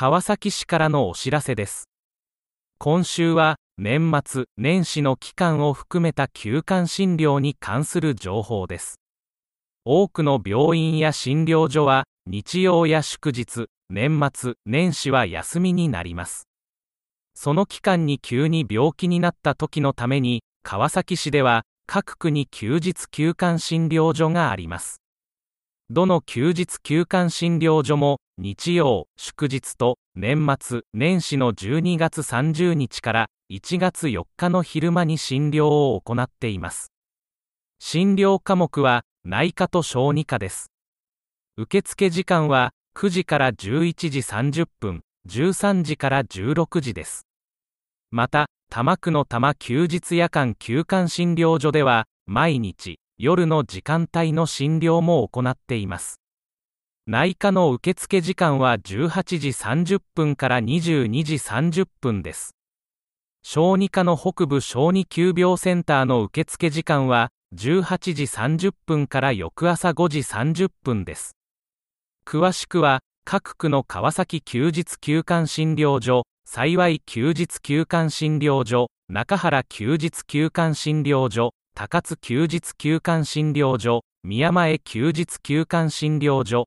川崎市からのお知らせです。今週は年末年始の期間を含めた休館診療に関する情報です。多くの病院や診療所は日曜や祝日、年末年始は休みになります。その期間に急に病気になった時のために川崎市では各区に休日休館診療所があります。どの休日休館診療所も日曜、祝日と年末、年始の12月30日から1月4日の昼間に診療を行っています。診療科目は内科と小児科です。受付時間は9時から11時30分、13時から16時です。また、多摩区の多摩休日夜間休館診療所では、毎日、夜の時間帯の診療も行っています。内科の受付時間は18時30分から22時30分です。小児科の北部小児急病センターの受付時間は18時30分から翌朝5時30分です。詳しくは各区の川崎休日休館診療所、幸い休日休館診療所、中原休日休館診療所、高津休日休館診療所、宮前休日休館診療所、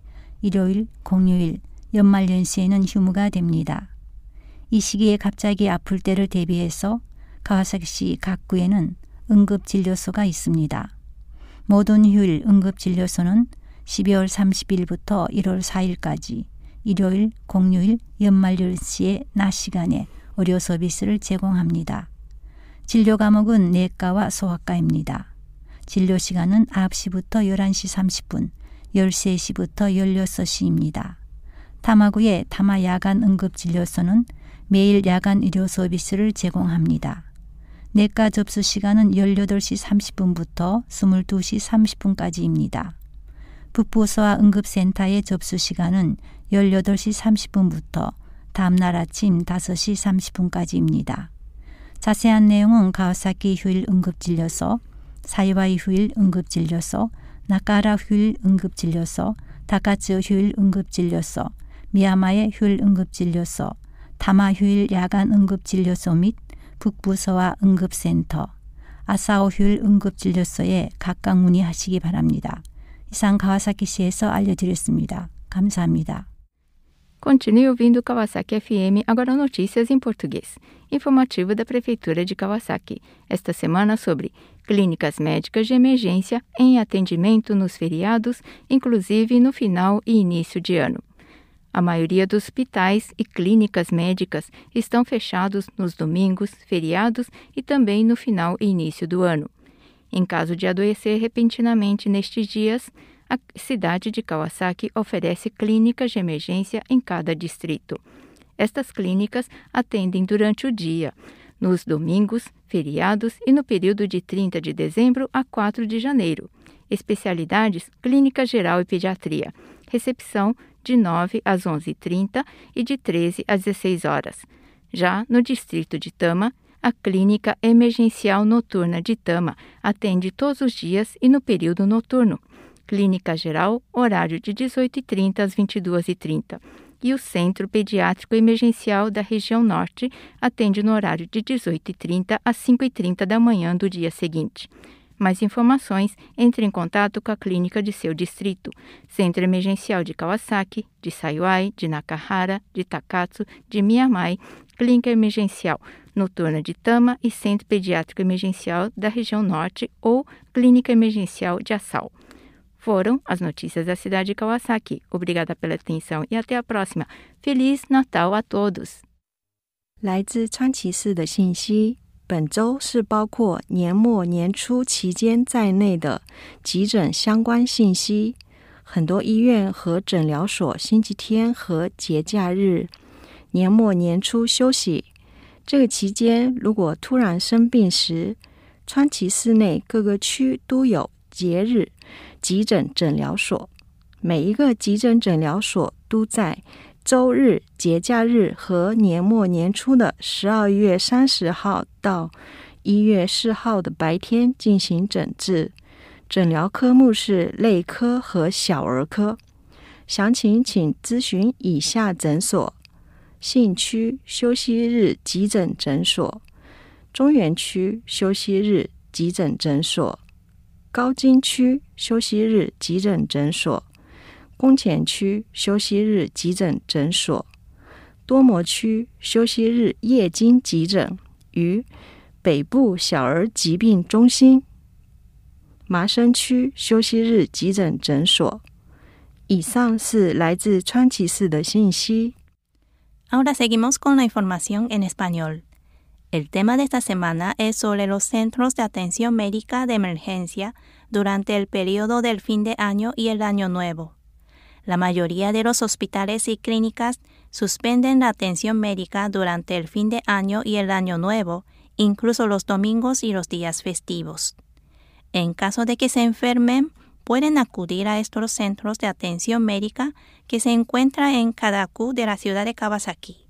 일요일, 공휴일, 연말연시에는 휴무가 됩니다. 이 시기에 갑자기 아플 때를 대비해서 가와사키시 각 구에는 응급진료소가 있습니다. 모든 휴일 응급진료소는 12월 30일부터 1월 4일까지 일요일, 공휴일, 연말연시의 낮 시간에 의료 서비스를 제공합니다. 진료 과목은 내과와 소아과입니다. 진료 시간은 9시부터 11시 30분, 13시부터 16시입니다. 타마구의 타마 야간 응급진료소는 매일 야간 의료 서비스를 제공합니다. 내과 접수 시간은 18시 30분부터 22시 30분까지입니다. 북부소아 응급센터의 접수 시간은 18시 30분부터 다음날 아침 5시 30분까지입니다. 자세한 내용은 가와사키 휴일 응급진료소 사이와이 휴일 응급진료소, 나카라 휴일 응급진료소, 다카츠 휴일 응급진료소, 미야마의 휴일 응급진료소, 타마 휴일 야간 응급진료소 및 북부서와 응급센터, 아사오 휴일 응급진료소에 각각 문의하시기 바랍니다. 이상 가와사키시에서 알려드렸습니다. 감사합니다. Continue ouvindo Kawasaki FM, agora notícias em português. Informativo da Prefeitura de Kawasaki. Esta semana sobre clínicas médicas de emergência em atendimento nos feriados, inclusive no final e início de ano. A maioria dos hospitais e clínicas médicas estão fechados nos domingos, feriados e também no final e início do ano. Em caso de adoecer repentinamente nestes dias, a cidade de Kawasaki oferece clínicas de emergência em cada distrito. Estas clínicas atendem durante o dia, nos domingos, feriados e no período de 30 de dezembro a 4 de janeiro. Especialidades: Clínica Geral e Pediatria. Recepção de 9 às 11h30 e de 13 às 16 horas. Já no distrito de Tama, a Clínica Emergencial Noturna de Tama atende todos os dias e no período noturno. Clínica Geral, horário de 18h30 às 22h30. E o Centro Pediátrico Emergencial da Região Norte atende no horário de 18h30 às 5h30 da manhã do dia seguinte. Mais informações, entre em contato com a clínica de seu distrito. Centro Emergencial de Kawasaki, de Sayuai, de Nakahara, de Takatsu, de Miyamai, Clínica Emergencial Noturna de Tama e Centro Pediátrico Emergencial da Região Norte ou Clínica Emergencial de Assal. Foram as notícias da cidade de Kawasaki. Obrigada pela atenção e até a próxima. Feliz Natal a todos! 来自川崎市的信息， 本周是包括年末年初期间在内的急诊相关信息。很多医院和诊疗所星期天和节假日年末年初休息。这个期间，如果突然生病时，川崎市内各个区都有节日急诊诊疗所，每一个急诊诊疗所都在周日、节假日和年末年初的十二月三十号到一月四号的白天进行诊治。诊疗科目是内科和小儿科。详情请咨询以下诊所：信区休息日急诊诊所、中原区休息日急诊诊所、高津区休息日急诊诊所、宫前区休息日急诊诊所、多摩区休息日夜间急诊与北部小儿疾病中心。麻生区休息日急诊诊所。以上是来自川崎市的信息。Ahora seguimos con la información en español. El tema de esta semana es sobre los centros de atención médica de emergencia durante el periodo del fin de año y el año nuevo. La mayoría de los hospitales y clínicas suspenden la atención médica durante el fin de año y el año nuevo, incluso los domingos y los días festivos. En caso de que se enfermen, pueden acudir a estos centros de atención médica que se encuentran en Kadaku de la ciudad de Kawasaki.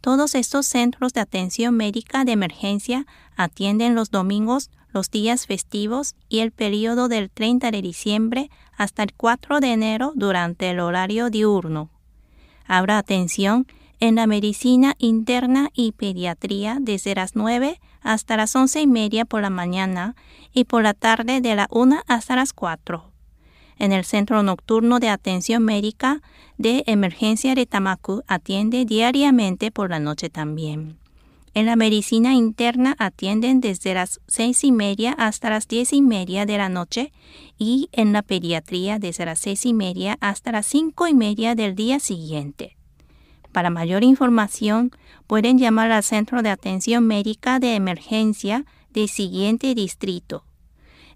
Todos estos centros de atención médica de emergencia atienden los domingos, los días festivos y el periodo del 30 de diciembre hasta el 4 de enero durante el horario diurno. Habrá atención en la medicina interna y pediatría desde las 9 hasta las once y media por la mañana y por la tarde de la 1 hasta las 4. En el Centro Nocturno de Atención Médica de Emergencia de Tamaku atiende diariamente por la noche también. En la medicina interna atienden desde las seis y media hasta las diez y media de la noche y en la pediatría desde las seis y media hasta las cinco y media del día siguiente. Para mayor información, pueden llamar al Centro de Atención Médica de Emergencia del siguiente distrito: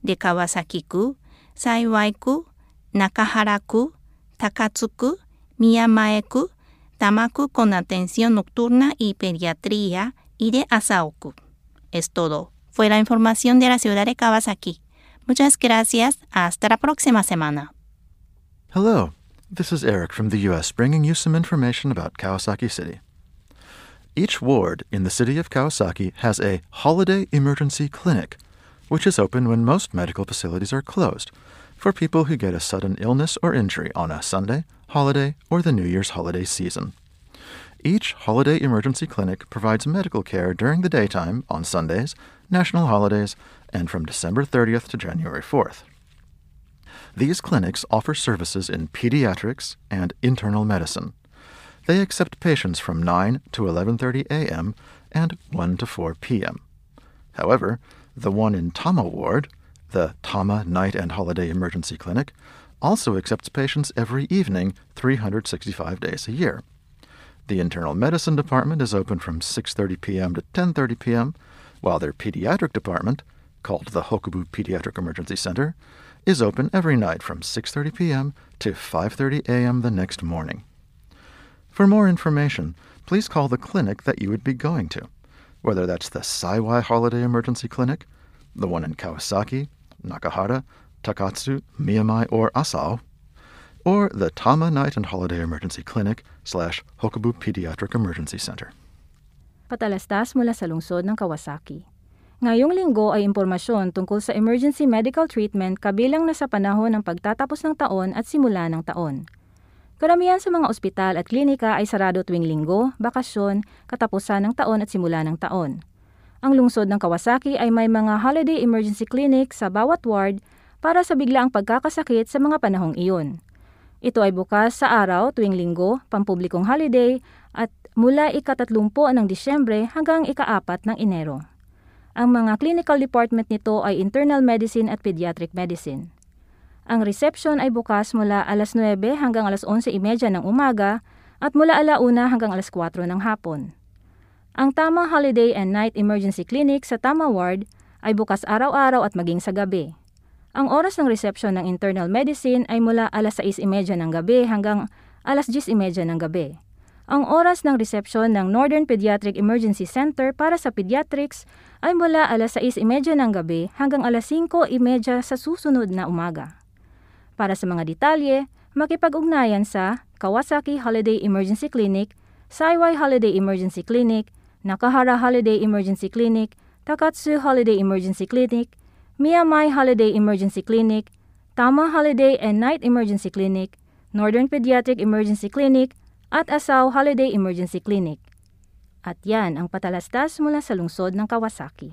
de Kawasaki-ku, Saiwai-ku, Nakahara-ku, Takatsuku, Miyamae-ku, Tamaku con atención nocturna y pediatría y de Asaoku. Es todo. Fue la información de la ciudad de Kawasaki. Muchas gracias. Hasta la próxima semana. Hello. This is Eric from the U.S. bringing you some information about Kawasaki City. Each ward in the city of Kawasaki has a holiday emergency clinic, which is open when most medical facilities are closed for people who get a sudden illness or injury on a Sunday, holiday, or the New Year's holiday season. Each holiday emergency clinic provides medical care during the daytime on Sundays, national holidays, and from December 30th to January 4th. These clinics offer services in pediatrics and internal medicine. They accept patients from 9 to 11:30 a.m. and 1 to 4 p.m. However, the one in Tama Ward, the Tama Night and Holiday Emergency Clinic, also accepts patients every evening 365 days a year. The internal medicine department is open from 6:30 p.m. to 10:30 p.m., while their pediatric department, called the Hokubu Pediatric Emergency Center, is open every night from 6:30 p.m. to 5:30 a.m. the next morning. For more information, please call the clinic that you would be going to, whether that's the Saiwai Holiday Emergency Clinic, the one in Kawasaki, Nakahara, Takatsu, Miyamai, or Asao, or the Tama Night and Holiday Emergency Clinic slash Hokubu Pediatric Emergency Center. Patalastas mula sa lungsod ng Kawasaki. Ngayong linggo ay impormasyon tungkol sa emergency medical treatment kabilang na sa panahon ng pagtatapos ng taon at simula ng taon. Karamihan sa mga ospital at klinika ay sarado tuwing linggo, bakasyon, katapusan ng taon at simula ng taon. Ang lungsod ng Kawasaki ay may mga holiday emergency clinic sa bawat ward para sa biglaang pagkakasakit sa mga panahong iyon. Ito ay bukas sa araw tuwing linggo, pampublikong holiday at mula ika-30 ng Disyembre hanggang ika-4 ng Enero. Ang mga clinical department nito ay internal medicine at pediatric medicine. Ang reception ay bukas mula alas 9 hanggang alas 11.30 ng umaga at mula alauna hanggang alas 4 ng hapon. Ang Tama Holiday and Night Emergency Clinic sa Tama Ward ay bukas araw-araw at maging sa gabi. Ang oras ng reception ng internal medicine ay mula alas 6.30 ng gabi hanggang alas 10.30 ng gabi. Ang oras ng resepsyon ng Northern Pediatric Emergency Center para sa pediatrics ay mula alas 6.30 ng gabi hanggang alas 5.30 sa susunod na umaga. Para sa mga detalye, makipag-ugnayan sa Kawasaki Holiday Emergency Clinic, Saiwai Holiday Emergency Clinic, Nakahara Holiday Emergency Clinic, Takatsu Holiday Emergency Clinic, Miyamai Holiday Emergency Clinic, Tama Holiday and Night Emergency Clinic, Northern Pediatric Emergency Clinic, at Asaw Holiday Emergency Clinic. At yan ang patalastas mula sa lungsod ng Kawasaki.